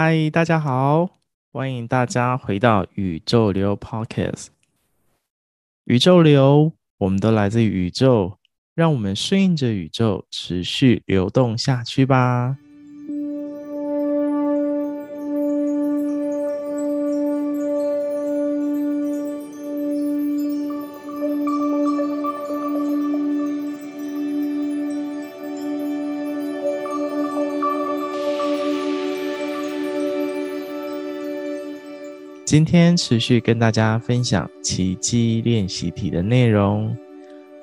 嗨，大家好，欢迎大家回到宇宙流 Podcast。宇宙流，我们都来自于宇宙，让我们顺应着宇宙，持续流动下去吧。今天持续跟大家分享奇迹练习题的内容，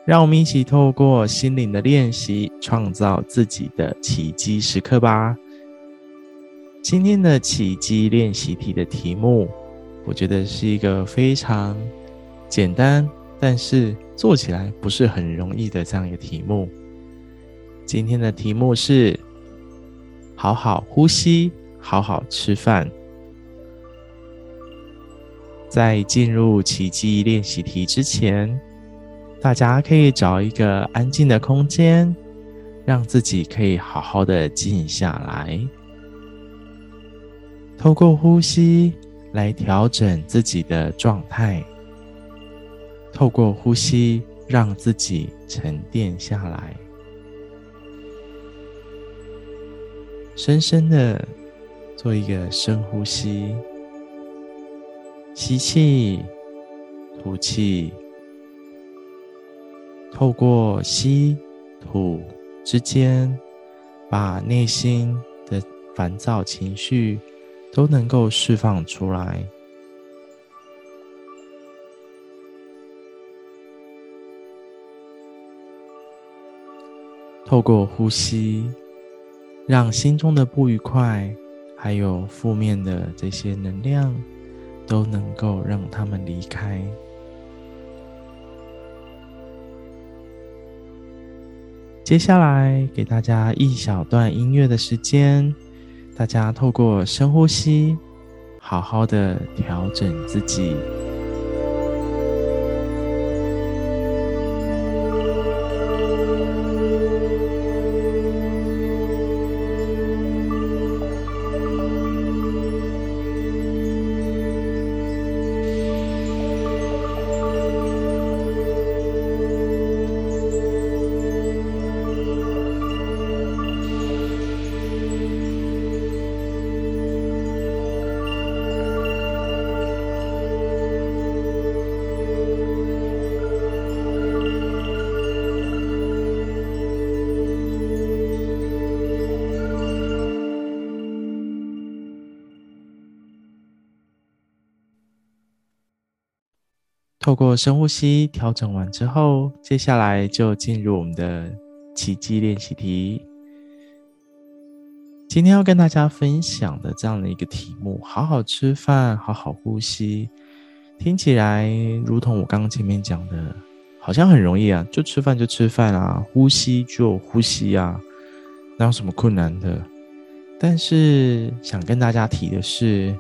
让我们一起透过心灵的练习，创造自己的奇迹时刻吧。今天的奇迹练习题的题目，我觉得是一个非常简单，但是做起来不是很容易的这样一个题目。今天的题目是：好好呼吸，好好吃饭。在进入奇迹练习题之前，大家可以找一个安静的空间，让自己可以好好的静下来，透过呼吸来调整自己的状态，透过呼吸让自己沉淀下来，深深的做一个深呼吸。吸气，吐气，透过吸吐之间，把内心的烦躁情绪都能够释放出来。透过呼吸，让心中的不愉快，还有负面的这些能量。都能够让他们离开。接下来给大家一小段音乐的时间，大家透过深呼吸，好好的调整自己。透过深呼吸调整完之后，接下来就进入我们的奇迹练习题。今天要跟大家分享的这样的一个题目：好好吃饭，好好呼吸。听起来如同我刚刚前面讲的，好像很容易啊，就吃饭就吃饭啊，呼吸就呼吸啊，哪有什么困难的？但是想跟大家提的是，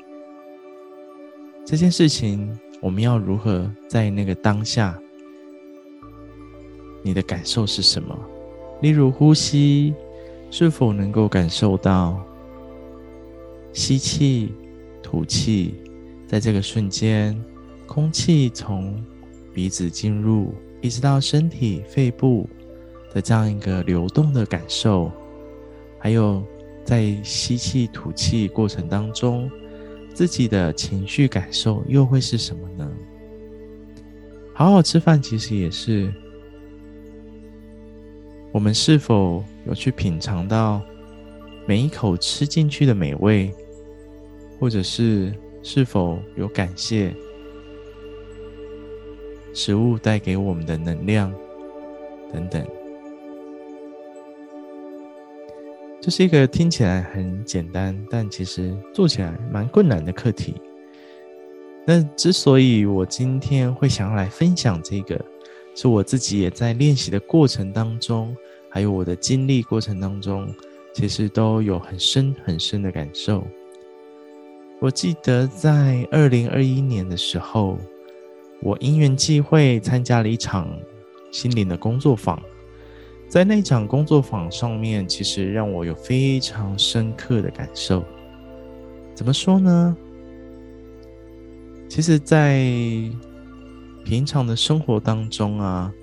这件事情。我们要如何在那个当下？你的感受是什么？例如呼吸，是否能够感受到吸气、吐气，在这个瞬间，空气从鼻子进入，一直到身体、肺部的这样一个流动的感受，还有在吸气、吐气过程当中。自己的情绪感受又会是什么呢？好好吃饭，其实也是我们是否有去品尝到每一口吃进去的美味，或者是是否有感谢食物带给我们的能量等等。这是一个听起来很简单，但其实做起来蛮困难的课题。那之所以我今天会想要来分享这个，是我自己也在练习的过程当中，还有我的经历过程当中，其实都有很深很深的感受。我记得在二零二一年的时候，我因缘际会参加了一场心灵的工作坊。在那场工作坊上面，其实让我有非常深刻的感受。怎么说呢？其实，在平常的生活当中啊，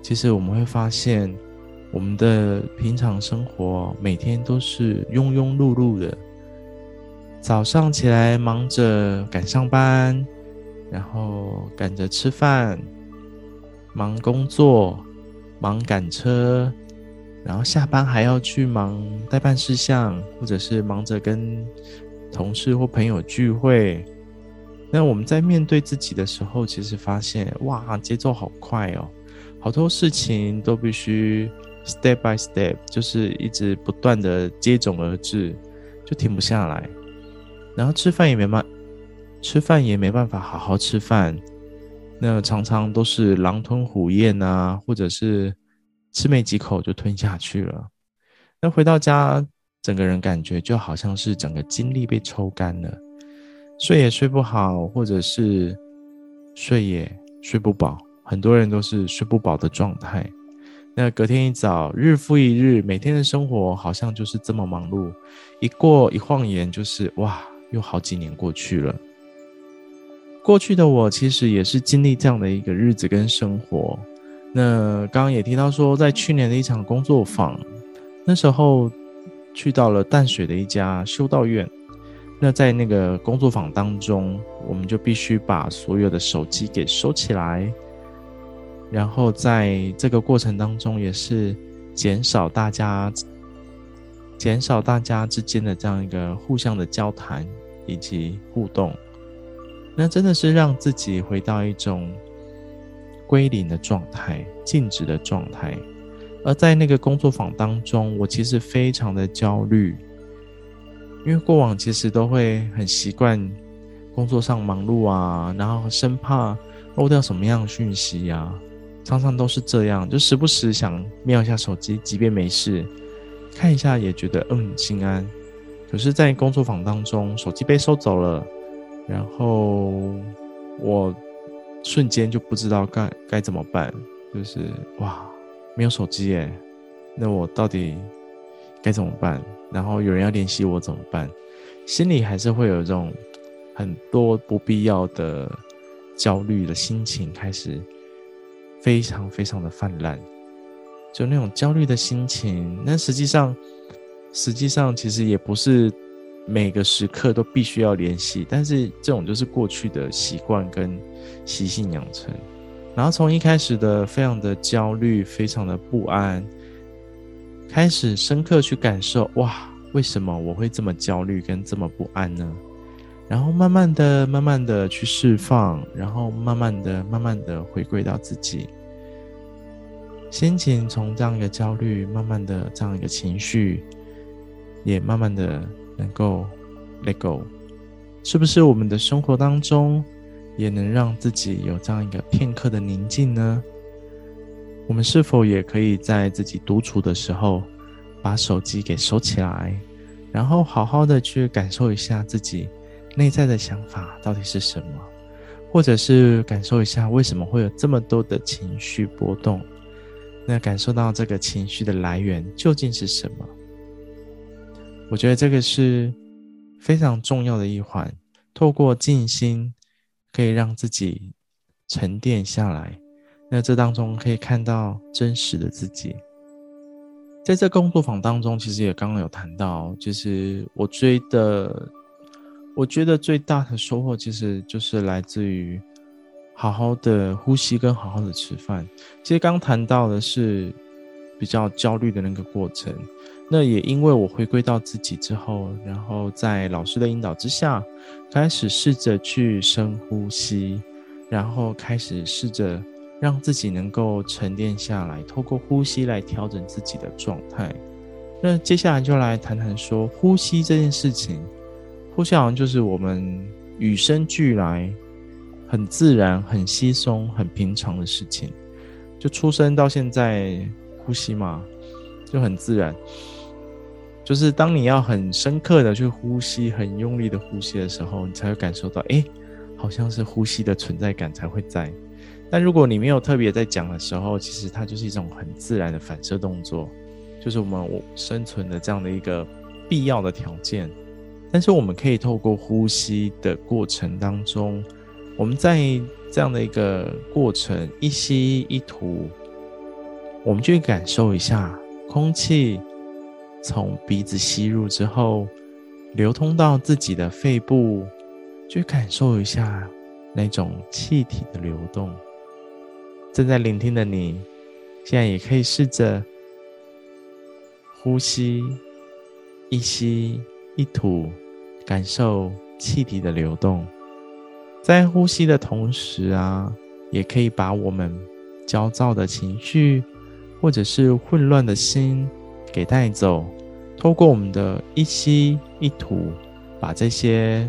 其实我们会发现，我们的平常生活每天都是庸庸碌碌的。早上起来忙着赶上班，然后赶着吃饭，忙工作，忙赶车，然后下班还要去忙待办事项，或者是忙着跟同事或朋友聚会。那我们在面对自己的时候，其实发现哇，节奏好快哦，好多事情都必须 step by step，就是一直不断的接踵而至，就停不下来。然后吃饭也没办，吃饭也没办法好好吃饭，那常常都是狼吞虎咽啊，或者是吃没几口就吞下去了。那回到家，整个人感觉就好像是整个精力被抽干了，睡也睡不好，或者是睡也睡不饱，很多人都是睡不饱的状态。那隔天一早，日复一日，每天的生活好像就是这么忙碌，一过一晃眼就是哇。又好几年过去了，过去的我其实也是经历这样的一个日子跟生活。那刚刚也提到说，在去年的一场工作坊，那时候去到了淡水的一家修道院。那在那个工作坊当中，我们就必须把所有的手机给收起来，然后在这个过程当中，也是减少大家。减少大家之间的这样一个互相的交谈以及互动，那真的是让自己回到一种归零的状态、静止的状态。而在那个工作坊当中，我其实非常的焦虑，因为过往其实都会很习惯工作上忙碌啊，然后生怕漏掉什么样的讯息呀，常常都是这样，就时不时想瞄一下手机，即便没事。看一下也觉得嗯心安，可是，在工作坊当中，手机被收走了，然后我瞬间就不知道该该怎么办，就是哇，没有手机耶，那我到底该怎么办？然后有人要联系我怎么办？心里还是会有这种很多不必要的焦虑的心情，开始非常非常的泛滥。就那种焦虑的心情，那实际上，实际上其实也不是每个时刻都必须要联系，但是这种就是过去的习惯跟习性养成。然后从一开始的非常的焦虑，非常的不安，开始深刻去感受，哇，为什么我会这么焦虑跟这么不安呢？然后慢慢的、慢慢的去释放，然后慢慢的、慢慢的回归到自己。心情从这样一个焦虑，慢慢的这样一个情绪，也慢慢的能够 let go，是不是我们的生活当中也能让自己有这样一个片刻的宁静呢？我们是否也可以在自己独处的时候，把手机给收起来，然后好好的去感受一下自己内在的想法到底是什么，或者是感受一下为什么会有这么多的情绪波动？那感受到这个情绪的来源究竟是什么？我觉得这个是非常重要的一环。透过静心，可以让自己沉淀下来。那这当中可以看到真实的自己。在这工作坊当中，其实也刚刚有谈到，就是我追的，我觉得最大的收获，其实就是来自于。好好的呼吸跟好好的吃饭，其实刚谈到的是比较焦虑的那个过程。那也因为我回归到自己之后，然后在老师的引导之下，开始试着去深呼吸，然后开始试着让自己能够沉淀下来，透过呼吸来调整自己的状态。那接下来就来谈谈说呼吸这件事情，呼吸好像就是我们与生俱来。很自然、很稀松、很平常的事情，就出生到现在呼吸嘛，就很自然。就是当你要很深刻的去呼吸、很用力的呼吸的时候，你才会感受到，哎，好像是呼吸的存在感才会在。但如果你没有特别在讲的时候，其实它就是一种很自然的反射动作，就是我们生存的这样的一个必要的条件。但是我们可以透过呼吸的过程当中，我们在这样的一个过程一吸一吐，我们去感受一下空气从鼻子吸入之后，流通到自己的肺部，去感受一下那种气体的流动。正在聆听的你，现在也可以试着呼吸，一吸一吐。感受气体的流动，在呼吸的同时啊，也可以把我们焦躁的情绪或者是混乱的心给带走。透过我们的一吸一吐，把这些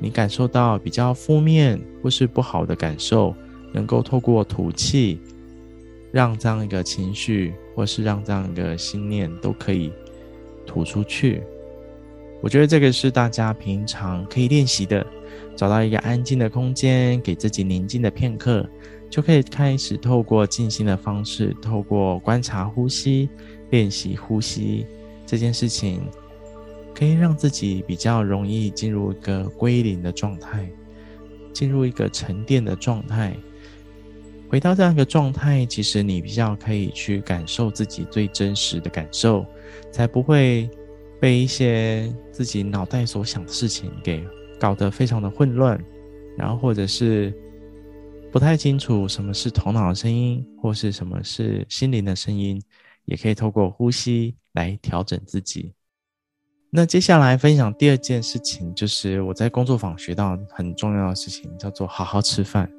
你感受到比较负面或是不好的感受，能够透过吐气，让这样一个情绪或是让这样一个心念都可以吐出去。我觉得这个是大家平常可以练习的，找到一个安静的空间，给自己宁静的片刻，就可以开始透过静心的方式，透过观察呼吸，练习呼吸这件事情，可以让自己比较容易进入一个归零的状态，进入一个沉淀的状态。回到这样一个状态，其实你比较可以去感受自己最真实的感受，才不会。被一些自己脑袋所想的事情给搞得非常的混乱，然后或者是不太清楚什么是头脑的声音，或是什么是心灵的声音，也可以透过呼吸来调整自己。那接下来分享第二件事情，就是我在工作坊学到很重要的事情，叫做好好吃饭。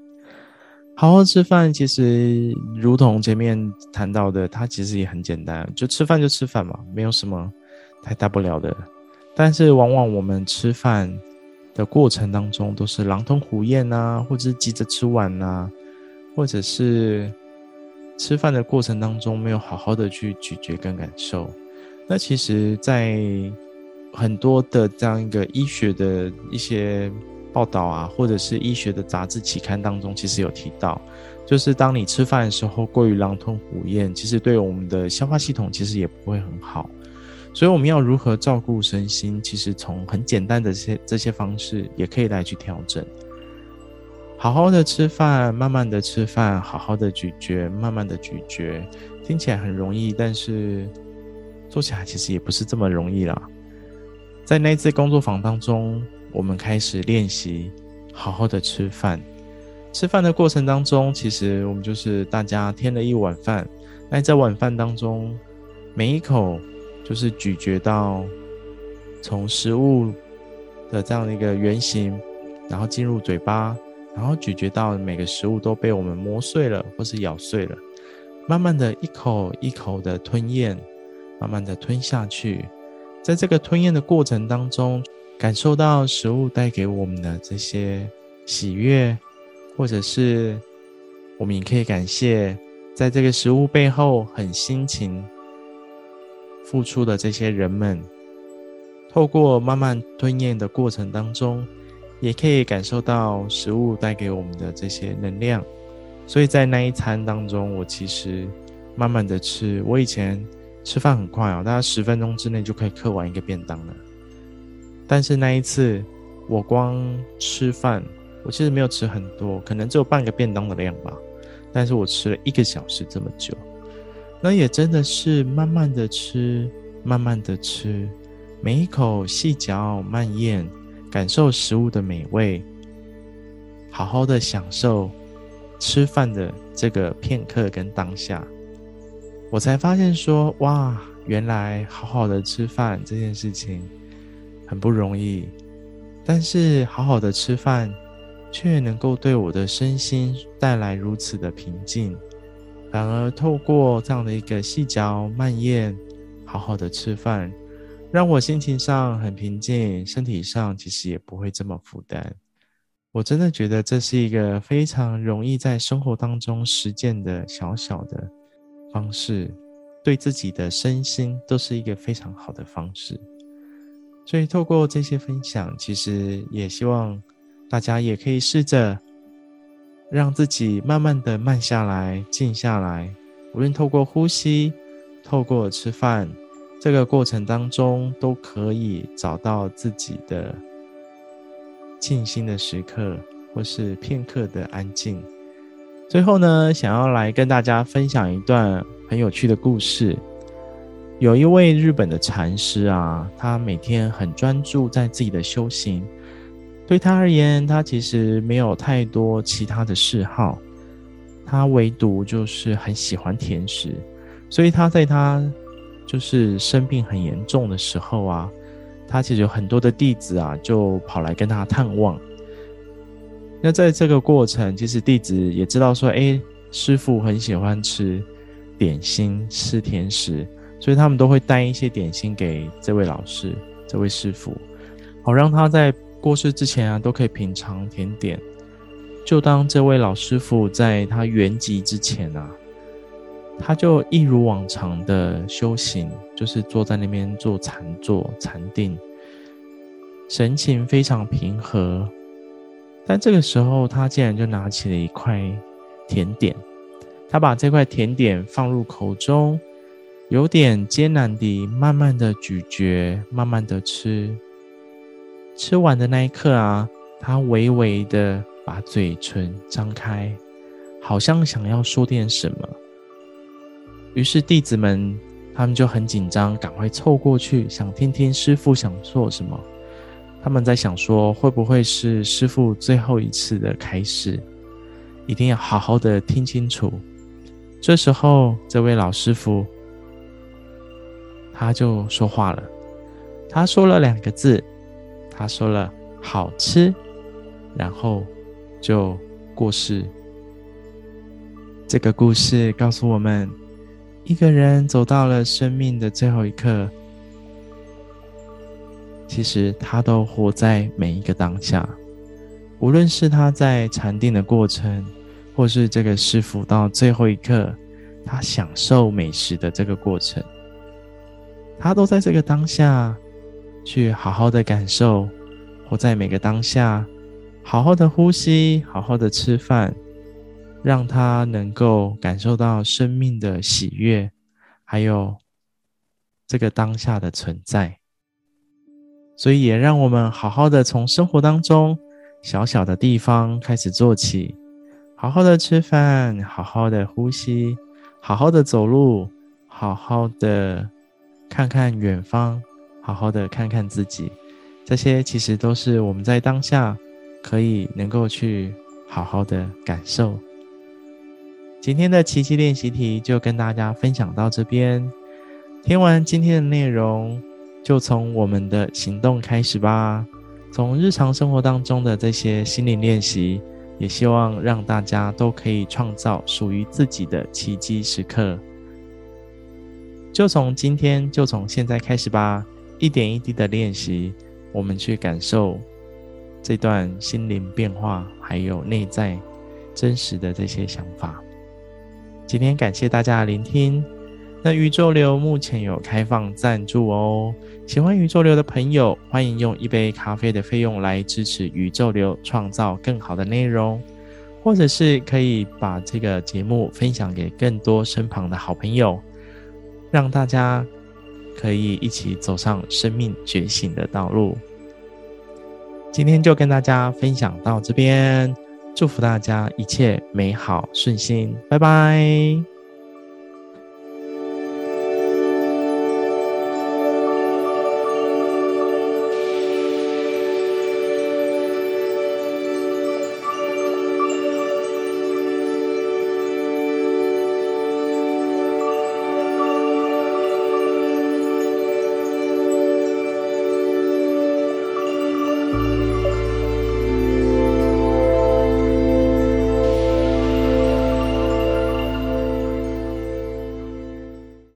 好好吃饭，其实如同前面谈到的，它其实也很简单，就吃饭就吃饭嘛，没有什么。太大不了的，但是往往我们吃饭的过程当中都是狼吞虎咽啊，或者是急着吃完啊，或者是吃饭的过程当中没有好好的去咀嚼跟感受。那其实，在很多的这样一个医学的一些报道啊，或者是医学的杂志期刊当中，其实有提到，就是当你吃饭的时候过于狼吞虎咽，其实对我们的消化系统其实也不会很好。所以我们要如何照顾身心？其实从很简单的这些这些方式也可以来去调整。好好的吃饭，慢慢的吃饭，好好的咀嚼，慢慢的咀嚼，听起来很容易，但是做起来其实也不是这么容易啦。在那次工作坊当中，我们开始练习好好的吃饭。吃饭的过程当中，其实我们就是大家添了一碗饭，那在碗饭当中，每一口。就是咀嚼到从食物的这样的一个原型，然后进入嘴巴，然后咀嚼到每个食物都被我们磨碎了或是咬碎了，慢慢的一口一口的吞咽，慢慢的吞下去，在这个吞咽的过程当中，感受到食物带给我们的这些喜悦，或者是我们也可以感谢，在这个食物背后很辛勤。付出的这些人们，透过慢慢吞咽的过程当中，也可以感受到食物带给我们的这些能量。所以在那一餐当中，我其实慢慢的吃。我以前吃饭很快哦，大概十分钟之内就可以嗑完一个便当了。但是那一次，我光吃饭，我其实没有吃很多，可能只有半个便当的量吧。但是我吃了一个小时这么久。那也真的是慢慢的吃，慢慢的吃，每一口细嚼慢咽，感受食物的美味，好好的享受吃饭的这个片刻跟当下，我才发现说，哇，原来好好的吃饭这件事情很不容易，但是好好的吃饭，却能够对我的身心带来如此的平静。反而透过这样的一个细嚼慢咽，好好的吃饭，让我心情上很平静，身体上其实也不会这么负担。我真的觉得这是一个非常容易在生活当中实践的小小的方式，对自己的身心都是一个非常好的方式。所以透过这些分享，其实也希望大家也可以试着。让自己慢慢的慢下来，静下来。无论透过呼吸，透过吃饭，这个过程当中都可以找到自己的静心的时刻，或是片刻的安静。最后呢，想要来跟大家分享一段很有趣的故事。有一位日本的禅师啊，他每天很专注在自己的修行。对他而言，他其实没有太多其他的嗜好，他唯独就是很喜欢甜食。所以他在他就是生病很严重的时候啊，他其实有很多的弟子啊，就跑来跟他探望。那在这个过程，其实弟子也知道说，哎，师傅很喜欢吃点心、吃甜食，所以他们都会带一些点心给这位老师、这位师傅，好让他在过世之前啊，都可以品尝甜点。就当这位老师傅在他圆寂之前啊，他就一如往常的修行，就是坐在那边做禅坐、禅定，神情非常平和。但这个时候，他竟然就拿起了一块甜点，他把这块甜点放入口中，有点艰难地慢慢的咀嚼，慢慢的吃。吃完的那一刻啊，他微微的把嘴唇张开，好像想要说点什么。于是弟子们他们就很紧张，赶快凑过去，想听听师傅想做什么。他们在想说，会不会是师傅最后一次的开示？一定要好好的听清楚。这时候，这位老师傅他就说话了，他说了两个字，他说了“好吃”，然后就过世。这个故事告诉我们，一个人走到了生命的最后一刻。其实他都活在每一个当下，无论是他在禅定的过程，或是这个师傅到最后一刻，他享受美食的这个过程，他都在这个当下去好好的感受，活在每个当下，好好的呼吸，好好的吃饭，让他能够感受到生命的喜悦，还有这个当下的存在。所以，也让我们好好的从生活当中小小的地方开始做起，好好的吃饭，好好的呼吸，好好的走路，好好的看看远方，好好的看看自己，这些其实都是我们在当下可以能够去好好的感受。今天的奇迹练习题就跟大家分享到这边，听完今天的内容。就从我们的行动开始吧，从日常生活当中的这些心灵练习，也希望让大家都可以创造属于自己的奇迹时刻。就从今天，就从现在开始吧，一点一滴的练习，我们去感受这段心灵变化，还有内在真实的这些想法。今天感谢大家的聆听。那宇宙流目前有开放赞助哦，喜欢宇宙流的朋友，欢迎用一杯咖啡的费用来支持宇宙流，创造更好的内容，或者是可以把这个节目分享给更多身旁的好朋友，让大家可以一起走上生命觉醒的道路。今天就跟大家分享到这边，祝福大家一切美好顺心，拜拜。